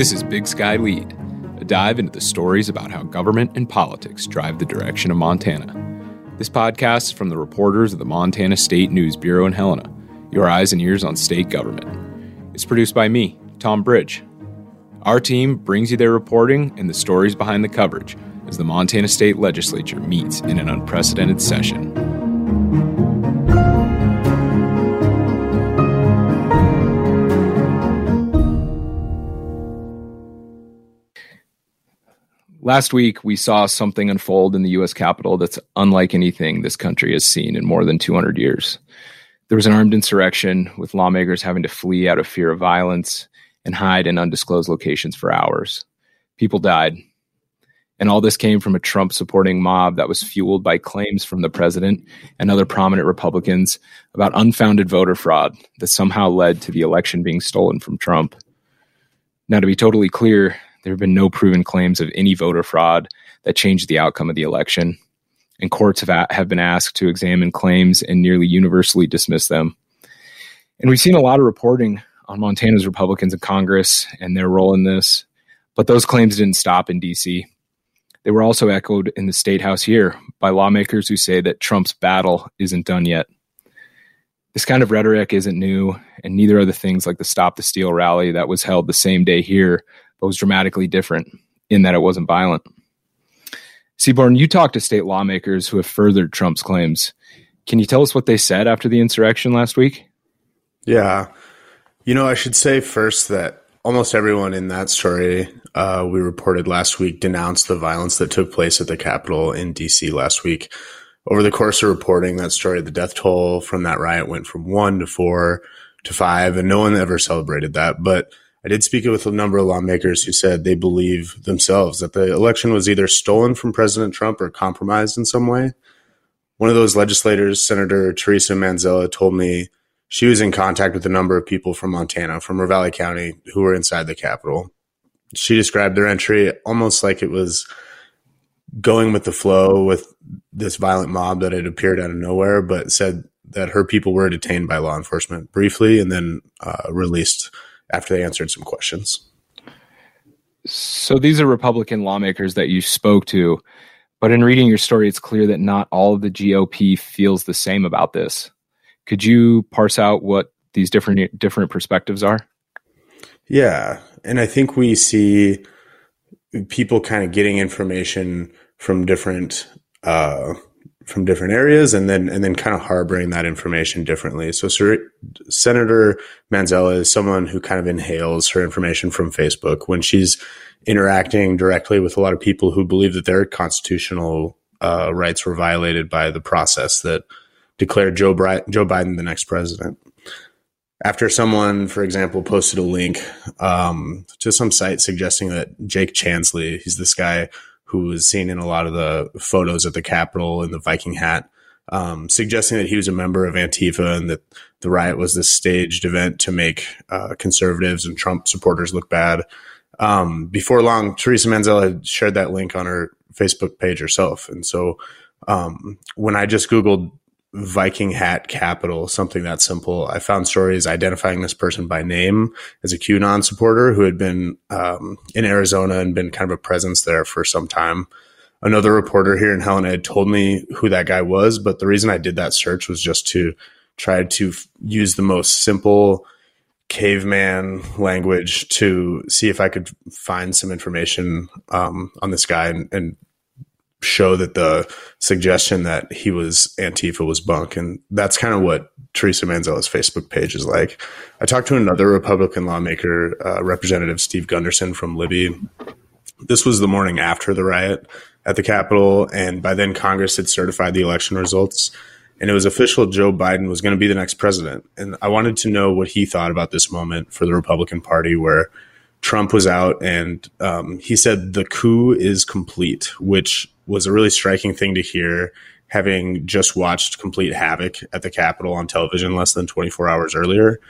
This is Big Sky Lede, a dive into the stories about how government and politics drive the direction of Montana. This podcast is from the reporters of the Montana State News Bureau in Helena, your eyes and ears on state government. It's produced by me, Tom Bridge. Our team brings you their reporting and the stories behind the coverage as the Montana State Legislature meets in an unprecedented session. Last week, we saw something unfold in the U.S. Capitol that's unlike anything this country has seen in more than 200 years. There was an armed insurrection with lawmakers having to flee out of fear of violence and hide in undisclosed locations for hours. People died. And all this came from a Trump supporting mob that was fueled by claims from the president and other prominent Republicans about unfounded voter fraud that somehow led to the election being stolen from Trump. Now, to be totally clear, there have been no proven claims of any voter fraud that changed the outcome of the election, and courts have, a- have been asked to examine claims and nearly universally dismiss them. And we've seen a lot of reporting on Montana's Republicans in Congress and their role in this, but those claims didn't stop in DC. They were also echoed in the state house here by lawmakers who say that Trump's battle isn't done yet. This kind of rhetoric isn't new, and neither are the things like the Stop the Steal rally that was held the same day here but was dramatically different in that it wasn't violent. Seaborn, you talked to state lawmakers who have furthered Trump's claims. Can you tell us what they said after the insurrection last week? Yeah. You know, I should say first that almost everyone in that story uh, we reported last week denounced the violence that took place at the Capitol in DC last week. Over the course of reporting that story, the death toll from that riot went from one to four to five, and no one ever celebrated that. But I did speak with a number of lawmakers who said they believe themselves that the election was either stolen from President Trump or compromised in some way. One of those legislators, Senator Theresa Manzella, told me she was in contact with a number of people from Montana, from Ravalli County, who were inside the Capitol. She described their entry almost like it was going with the flow with this violent mob that had appeared out of nowhere, but said that her people were detained by law enforcement briefly and then uh, released after they answered some questions. So these are Republican lawmakers that you spoke to, but in reading your story, it's clear that not all of the GOP feels the same about this. Could you parse out what these different different perspectives are? Yeah, and I think we see people kind of getting information from different uh, from different areas and then and then kind of harboring that information differently. So Sir, Senator Manzella is someone who kind of inhales her information from Facebook when she's interacting directly with a lot of people who believe that their constitutional uh, rights were violated by the process that declared Joe, Bri- Joe Biden the next president. After someone, for example, posted a link um, to some site suggesting that Jake Chansley, he's this guy who was seen in a lot of the photos at the Capitol in the Viking hat, um, suggesting that he was a member of Antifa and that the riot was this staged event to make uh, conservatives and Trump supporters look bad. Um, before long, Theresa Manzella had shared that link on her Facebook page herself. And so um, when I just Googled Viking hat capital, something that simple. I found stories identifying this person by name as a QAnon supporter who had been um, in Arizona and been kind of a presence there for some time. Another reporter here in Helena had told me who that guy was, but the reason I did that search was just to try to f- use the most simple caveman language to see if I could find some information um, on this guy and, and show that the suggestion that he was Antifa was bunk. And that's kind of what Theresa Manzella's Facebook page is like. I talked to another Republican lawmaker, uh, Representative Steve Gunderson from Libby. This was the morning after the riot at the Capitol. And by then, Congress had certified the election results. And it was official Joe Biden was going to be the next president. And I wanted to know what he thought about this moment for the Republican Party where Trump was out and um, he said the coup is complete, which was a really striking thing to hear, having just watched complete havoc at the Capitol on television less than 24 hours earlier.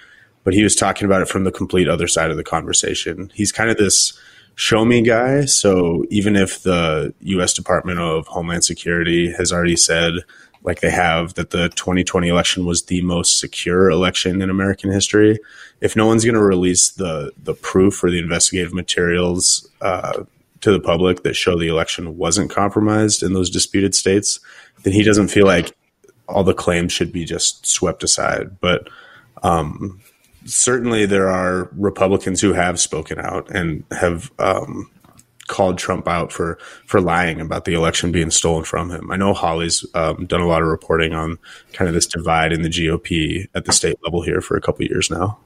But he was talking about it from the complete other side of the conversation. He's kind of this show me guy. So even if the U.S. Department of Homeland Security has already said like they have that the 2020 election was the most secure election in American history. If no one's going to release the the proof or the investigative materials uh, to the public that show the election wasn't compromised in those disputed states, then he doesn't feel like all the claims should be just swept aside. But um, certainly, there are Republicans who have spoken out and have um, called Trump out for for lying about the election being stolen from him. I know Holly's um, done a lot of reporting on kind of this divide in the GOP at the state level here for a couple years now.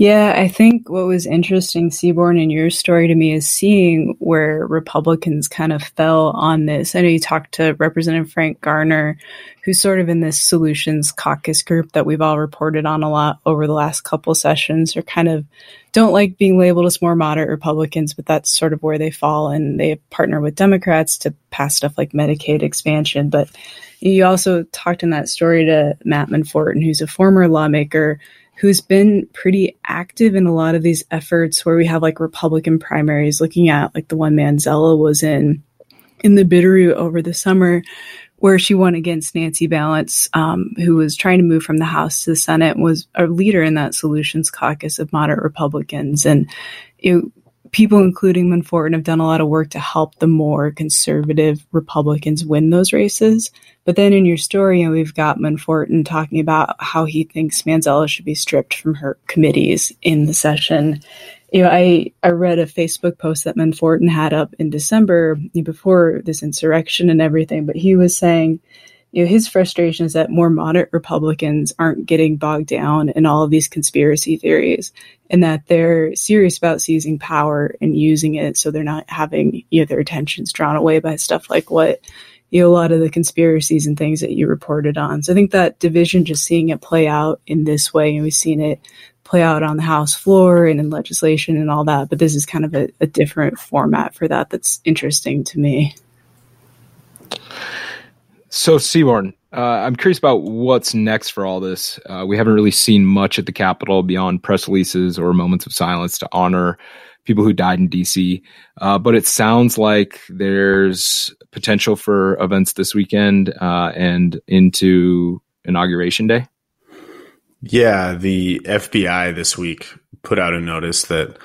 Yeah, I think what was interesting, Seaborn, in your story to me is seeing where Republicans kind of fell on this. I know you talked to Representative Frank Garner, who's sort of in this solutions caucus group that we've all reported on a lot over the last couple sessions, or kind of don't like being labeled as more moderate Republicans, but that's sort of where they fall. And they partner with Democrats to pass stuff like Medicaid expansion. But you also talked in that story to Matt Monforton, who's a former lawmaker who's been pretty active in a lot of these efforts where we have like Republican primaries looking at like the one Manzella was in in the Bitterroot over the summer where she won against Nancy Ballance, um, who was trying to move from the House to the Senate, was a leader in that Solutions Caucus of moderate Republicans. And it, people, including Monforton, have done a lot of work to help the more conservative Republicans win those races. But then in your story, know, we've got Monforton talking about how he thinks Manzella should be stripped from her committees in the session. You know, I, I read a Facebook post that Monforton had up in December before this insurrection and everything, but he was saying, you know, his frustration is that more moderate Republicans aren't getting bogged down in all of these conspiracy theories and that they're serious about seizing power and using it so they're not having you know, their attentions drawn away by stuff like what you know, a lot of the conspiracies and things that you reported on. So I think that division, just seeing it play out in this way, and we've seen it play out on the House floor and in legislation and all that, but this is kind of a, a different format for that that's interesting to me. So, Seaborn, uh, I'm curious about what's next for all this. Uh, we haven't really seen much at the Capitol beyond press releases or moments of silence to honor people who died in DC. Uh, but it sounds like there's potential for events this weekend uh, and into Inauguration Day. Yeah, the FBI this week put out a notice that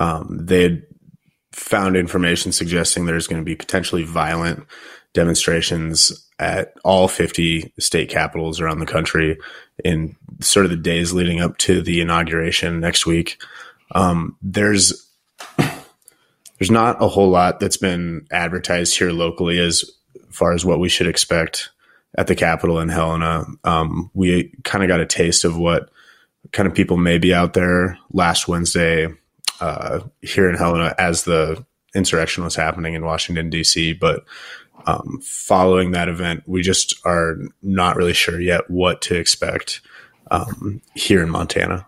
um, they had found information suggesting there's going to be potentially violent demonstrations at all 50 state capitals around the country in sort of the days leading up to the inauguration next week. Um, there's there's not a whole lot that's been advertised here locally as far as what we should expect at the Capitol in Helena. Um, we kind of got a taste of what kind of people may be out there last Wednesday uh, here in Helena as the insurrection was happening in Washington D.C. But um, following that event, we just are not really sure yet what to expect um, here in Montana.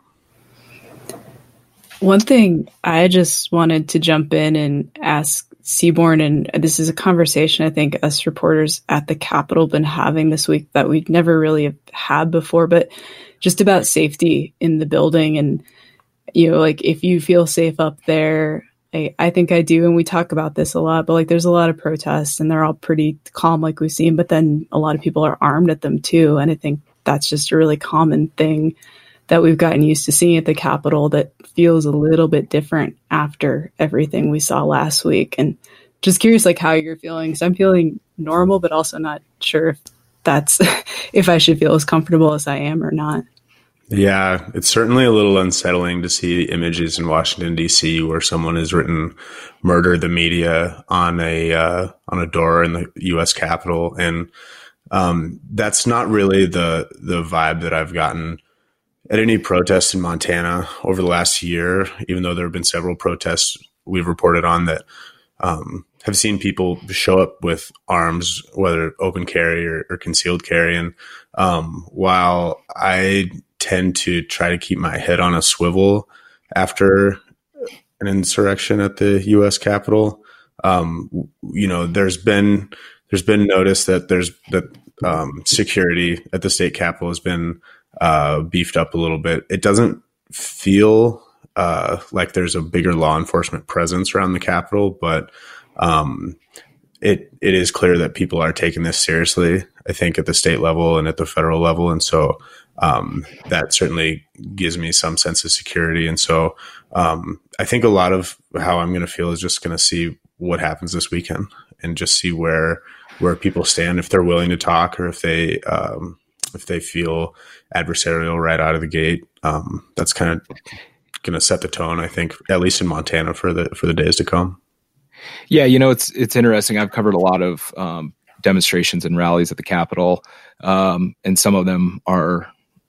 One thing I just wanted to jump in and ask Seaborn, and this is a conversation I think us reporters at the Capitol been having this week that we've never really had before, but just about safety in the building and you know, like if you feel safe up there, I, I think I do, and we talk about this a lot, but like there's a lot of protests and they're all pretty calm, like we've seen, but then a lot of people are armed at them too. And I think that's just a really common thing that we've gotten used to seeing at the Capitol that feels a little bit different after everything we saw last week. And just curious, like how you're feeling. So I'm feeling normal, but also not sure if that's if I should feel as comfortable as I am or not. Yeah, it's certainly a little unsettling to see images in Washington D.C. where someone has written "murder the media" on a uh, on a door in the U.S. Capitol, and um, that's not really the the vibe that I've gotten at any protests in Montana over the last year. Even though there have been several protests we've reported on that um, have seen people show up with arms, whether open carry or, or concealed carry, and um, while I tend to try to keep my head on a swivel after an insurrection at the U.S. Capitol. Um, you know, there's been there's been notice that there's that um, security at the state capitol has been uh, beefed up a little bit. It doesn't feel uh, like there's a bigger law enforcement presence around the capitol, but um, it it is clear that people are taking this seriously. I think at the state level and at the federal level, and so um, that certainly gives me some sense of security. And so um, I think a lot of how I'm going to feel is just going to see what happens this weekend and just see where where people stand if they're willing to talk or if they um, if they feel adversarial right out of the gate. Um, that's kind of going to set the tone, I think, at least in Montana for the for the days to come. Yeah, you know, it's it's interesting. I've covered a lot of um, demonstrations and rallies at the Capitol, um, and some of them are,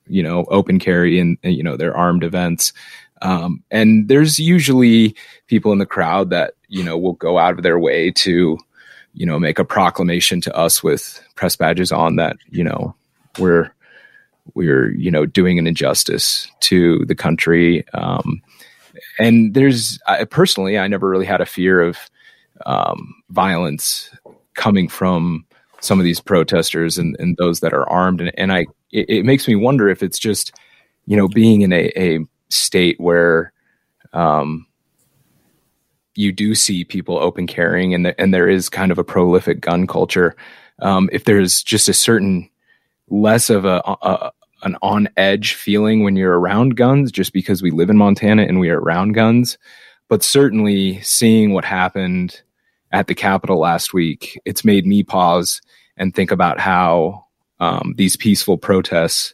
you know, open carry and, you know they're armed events. Um, and there's usually people in the crowd that you know will go out of their way to, you know, make a proclamation to us with press badges on that you know we're we're you know doing an injustice to the country. Um, and there's I, personally, I never really had a fear of um, violence coming from some of these protesters and, and those that are armed. And, and I, it, it, makes me wonder if it's just, you know, being in a, a state where, um, you do see people open carrying and, the, and there is kind of a prolific gun culture. Um, if there's just a certain less of a, a, an on edge feeling when you're around guns, just because we live in Montana and we are around guns, but certainly seeing what happened at the Capitol last week, it's made me pause and think about how um, these peaceful protests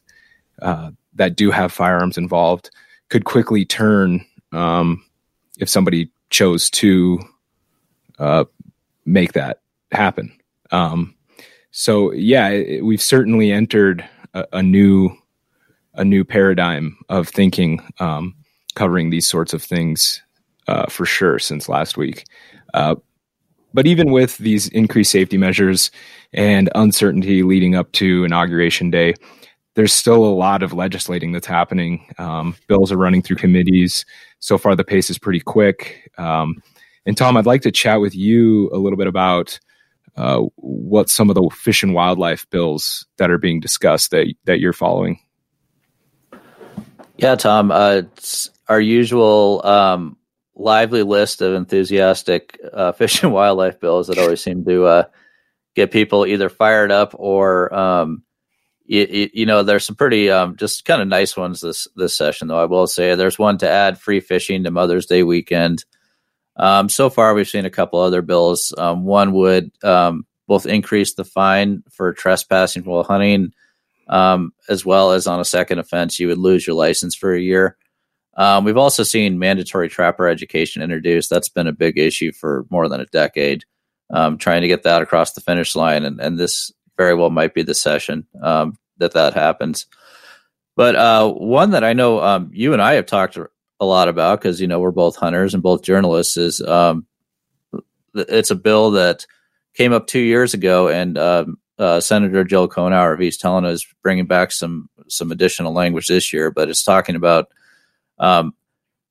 uh, that do have firearms involved could quickly turn um, if somebody chose to uh, make that happen. Um, so yeah, it, we've certainly entered a, a, new a new paradigm of thinking um, covering these sorts of things uh, for sure since last week. Uh, but even with these increased safety measures and uncertainty leading up to inauguration day, there's still a lot of legislating that's happening. Um, bills are running through committees. So far, the pace is pretty quick. Um, and Tom, I'd like to chat with you a little bit about uh, what some of the fish and wildlife bills that are being discussed that that you're following. Yeah, Tom, uh, it's our usual um, lively list of enthusiastic uh, fish and wildlife bills that always seem to uh, get people either fired up or um, you, you, know there's some pretty um, just kind of nice ones this this session though I will say there's one to add free fishing to Mother's Day weekend. Um, so far we've seen a couple other bills. Um, one would um, both increase the fine for trespassing while hunting, um, as well as on a second offense you would lose your license for a year. Um, we've also seen mandatory trapper education introduced. That's been a big issue for more than a decade. Um, trying to get that across the finish line, and, and this very well might be the session um, that that happens. But uh, one that I know um, you and I have talked a lot about because you know we're both hunters and both journalists is um, it's a bill that came up two years ago, and um, uh, Senator Jill Cohenour of East Helena is bringing back some some additional language this year, but it's talking about um,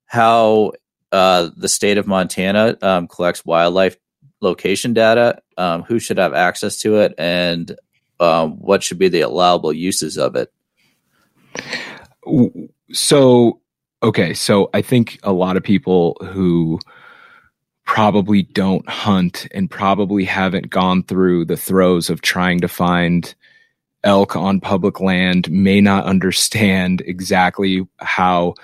how uh, the state of Montana um, collects wildlife location data, um, who should have access to it, and um, what should be the allowable uses of it. So, okay, so I think a lot of people who probably don't hunt and probably haven't gone through the throes of trying to find elk on public land may not understand exactly how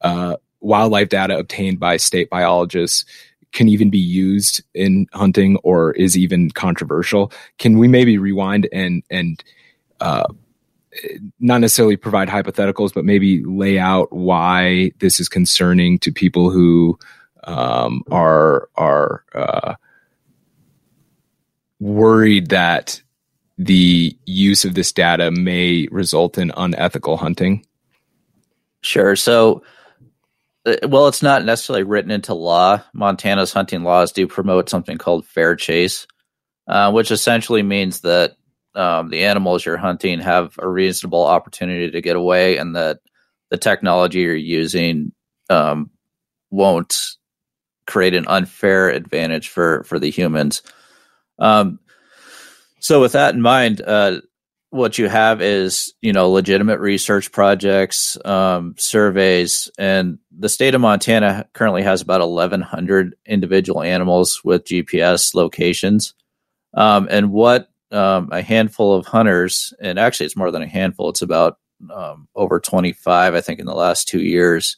uh, wildlife data obtained by state biologists can even be used in hunting or is even controversial. Can we maybe rewind and and uh, not necessarily provide hypotheticals, but maybe lay out why this is concerning to people who um, are are uh, worried that the use of this data may result in unethical hunting? Sure. So well, it's not necessarily written into law. Montana's hunting laws do promote something called fair chase, uh, which essentially means that um, the animals you're hunting have a reasonable opportunity to get away, and that the technology you're using um, won't create an unfair advantage for for the humans. Um, so, with that in mind, uh, what you have is you know legitimate research projects um, surveys and the state of montana currently has about 1100 individual animals with gps locations Um, and what um, a handful of hunters, and actually it's more than a handful, it's about um, over 25, I think, in the last two years,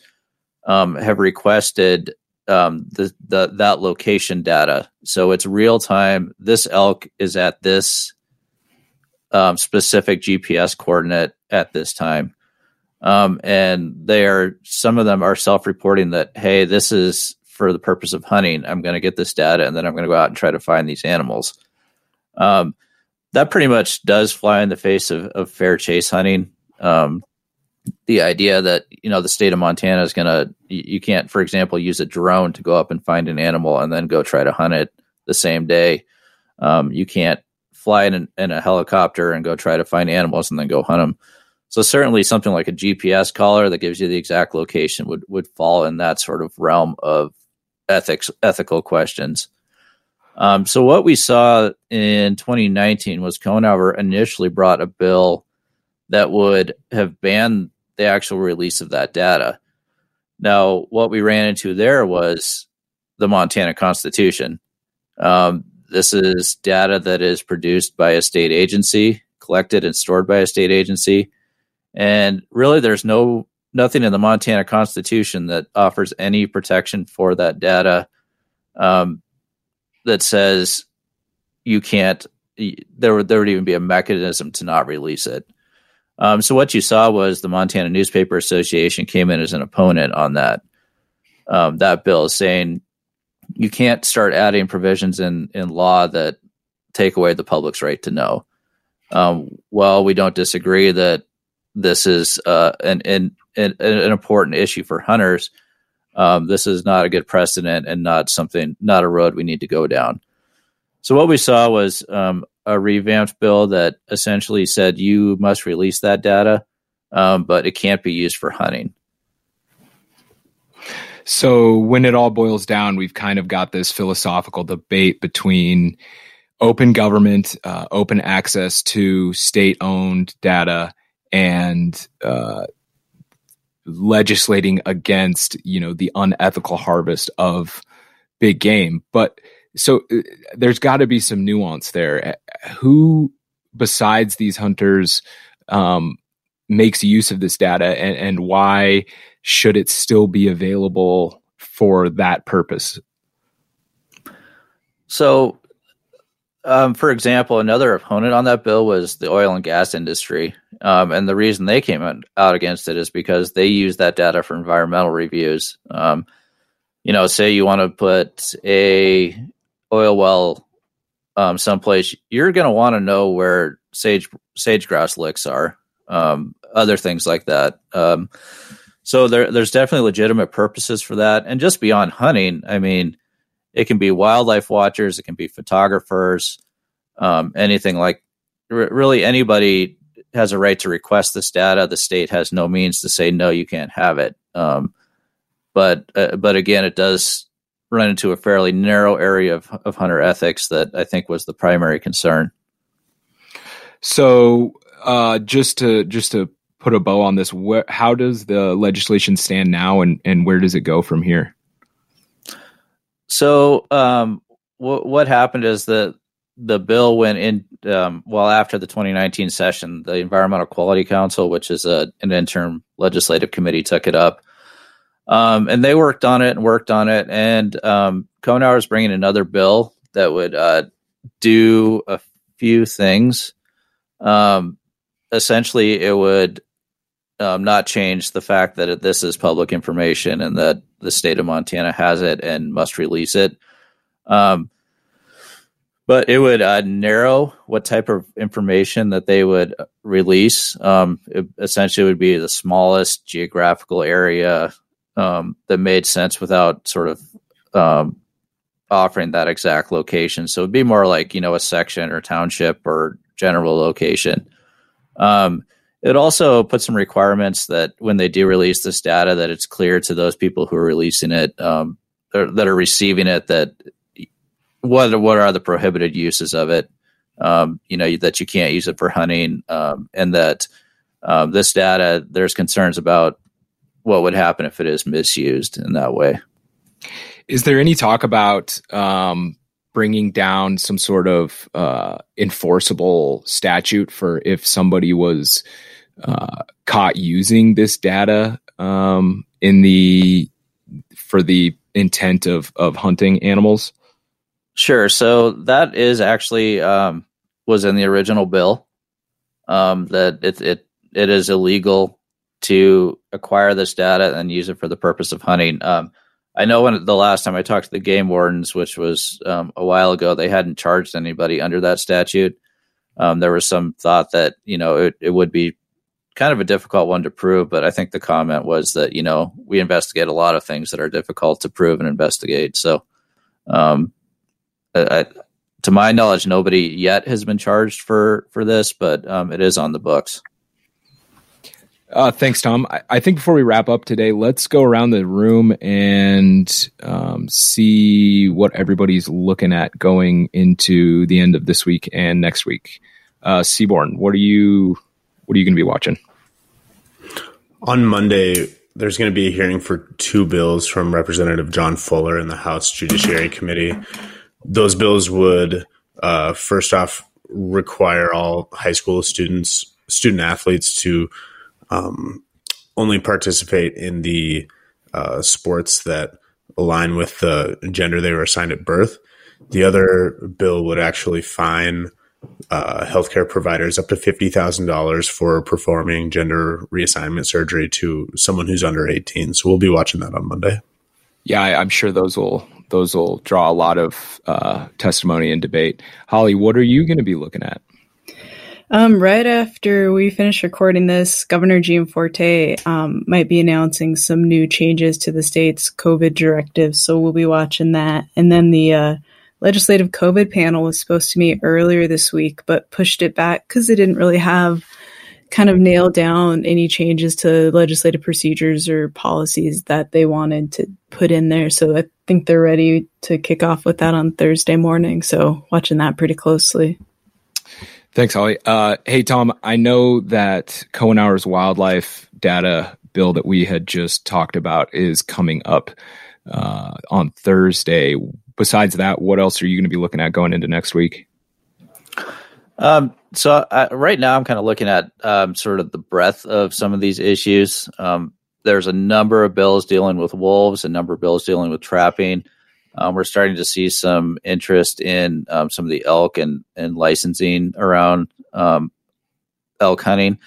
um, have requested um, the, the that location data. So it's real time. This elk is at this um, specific GPS coordinate at this time. Um, and they are some of them are self-reporting that hey, this is for the purpose of hunting. I'm going to get this data, and then I'm going to go out and try to find these animals. Um, that pretty much does fly in the face of, of fair chase hunting. Um, the idea that you know the state of Montana is going to you, can't, for example, use a drone to go up and find an animal and then go try to hunt it the same day. Um, you can't fly in, in, a helicopter and go try to find animals and then go hunt them. So certainly something like a GPS collar that gives you the exact location would would fall in that sort of realm of ethics ethical questions. Um, so what we saw in 2019 was Cohenour initially brought a bill that would have banned the actual release of that data. Now, what we ran into there was the Montana Constitution. Um, this is data that is produced by a state agency, collected and stored by a state agency, and really, there's no nothing in the Montana Constitution that offers any protection for that data. Um, that says you can't. There would there would even be a mechanism to not release it. Um, so what you saw was the Montana Newspaper Association came in as an opponent on that um, that bill, saying you can't start adding provisions in in law that take away the public's right to know. Um, well, we don't disagree that this is uh, an, an, an an important issue for hunters. Um, this is not a good precedent and not something, not a road we need to go down. So what we saw was um, a revamped bill that essentially said you must release that data, um, but it can't be used for hunting. So when it all boils down, we've kind of got this philosophical debate between open government, uh, open access to state-owned data, and uh, legislating against you know the unethical harvest of big game. But so uh, there's got to be some nuance there. Who besides these hunters um, makes use of this data and, and why should it still be available for that purpose so um, for example, another opponent on that bill was the oil and gas industry. Um, and the reason they came out against it is because they use that data for environmental reviews. Um, you know, say you want to put a oil well um, someplace, you're going to want to know where sage sage grouse leks are, um, other things like that. Um, so there, there's definitely legitimate purposes for that. And just beyond hunting, I mean, it can be wildlife watchers, it can be photographers, um, anything like r- really anybody has a right to request this data. The state has no means to say no, you can't have it. Um, but uh, but again, it does run into a fairly narrow area of, of hunter ethics that I think was the primary concern. So uh, just to just to put a bow on this, wh- how does the legislation stand now, and and where does it go from here? So, um, what happened is that the bill went in um, well after the 2019 session. The Environmental Quality Council, which is a, an interim legislative committee, took it up, um, and they worked on it and worked on it. And um, Cohenour is bringing another bill that would uh, do a few things. Um, essentially, it would um, not change the fact that this is public information and that the state of Montana has it and must release it. Um, but it would uh, narrow what type of information that they would release. Um, it essentially would be the smallest geographical area um, that made sense without sort of um, offering that exact location. So it'd be more like you know a section or township or general location. Um, it also puts some requirements that when they do release this data, that it's clear to those people who are releasing it, um, that are receiving it, that what what are the prohibited uses of it? Um, you know that you can't use it for hunting, um, and that um, this data there's concerns about what would happen if it is misused in that way. Is there any talk about um, bringing down some sort of uh, enforceable statute for if somebody was uh, caught using this data um, in the for the intent of of hunting animals? Sure. So that is actually um, was in the original bill um, that it, it it is illegal to acquire this data and use it for the purpose of hunting. Um, I know when the last time I talked to the game wardens, which was um, a while ago, they hadn't charged anybody under that statute. Um, there was some thought that you know it, it would be kind of a difficult one to prove, but I think the comment was that you know we investigate a lot of things that are difficult to prove and investigate. So, um, I, to my knowledge, nobody yet has been charged for for this, but um, it is on the books. Uh, thanks, Tom. I, I, think before we wrap up today, let's go around the room and um, see what everybody's looking at going into the end of this week and next week. Uh, Seaborn, what are you what are you going to be watching? On Monday, there's going to be a hearing for two bills from Representative John Fuller in the House Judiciary Committee. Those bills would, uh, first off, require all high school students, student athletes to um, only participate in the uh, sports that align with the gender they were assigned at birth. The other bill would actually fine uh, healthcare providers up to fifty thousand dollars for performing gender reassignment surgery to someone who's under eighteen. So we'll be watching that on Monday. Yeah, I, am sure those will those will draw a lot of uh, testimony and debate. Holly, what are you going to be looking at? Um, right after we finish recording this, Governor Gianforte um, might be announcing some new changes to the state's COVID directives, so we'll be watching that. And then the uh, legislative COVID panel was supposed to meet earlier this week, but pushed it back because they didn't really have kind of nailed down any changes to legislative procedures or policies that they wanted to put in there. So I think they're ready to kick off with that on Thursday morning. So watching that pretty closely. Thanks, Holly. Uh, hey, Tom, I know that Cohenour's wildlife data bill that we had just talked about is coming up uh, on Thursday. Besides that, what else are you going to be looking at going into next week? Um, so uh, right now, I'm kind of looking at um, sort of the breadth of some of these issues. Um, there's a number of bills dealing with wolves, a number of bills dealing with trapping. Um, we're starting to see some interest in um, some of the elk and, and licensing around um, elk hunting.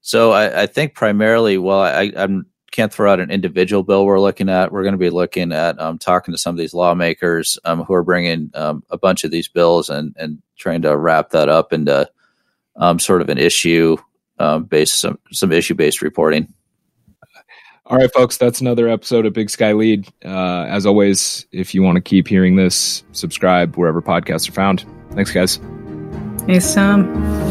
So I, I, think primarily, well, I, I can't throw out an individual bill we're looking at. We're going to be looking at um, talking to some of these lawmakers um, who are bringing um, a bunch of these bills and, and trying to wrap that up into sort of an issue based some, some issue based reporting. All right, folks, that's another episode of Big Sky Lede. Uh, as always, if you want to keep hearing this, subscribe wherever podcasts are found. Thanks, guys. Hey, Sam.